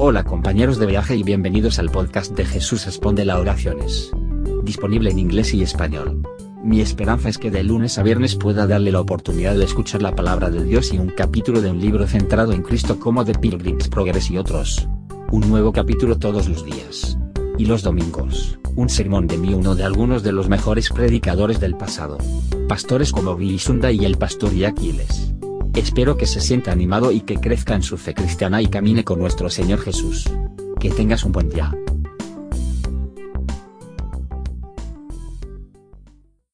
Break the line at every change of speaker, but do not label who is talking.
Hola compañeros de viaje y bienvenidos al podcast de Jesús Responde la Oraciones. Disponible en inglés y español. Mi esperanza es que de lunes a viernes pueda darle la oportunidad de escuchar la palabra de Dios y un capítulo de un libro centrado en Cristo como The Pilgrim's Progress y otros. Un nuevo capítulo todos los días. Y los domingos, un sermón de mí uno de algunos de los mejores predicadores del pasado. Pastores como Billy Sunda y el pastor Aquiles. Espero que se sienta animado y que crezca en su fe cristiana y camine con nuestro Señor Jesús. Que tengas un buen día.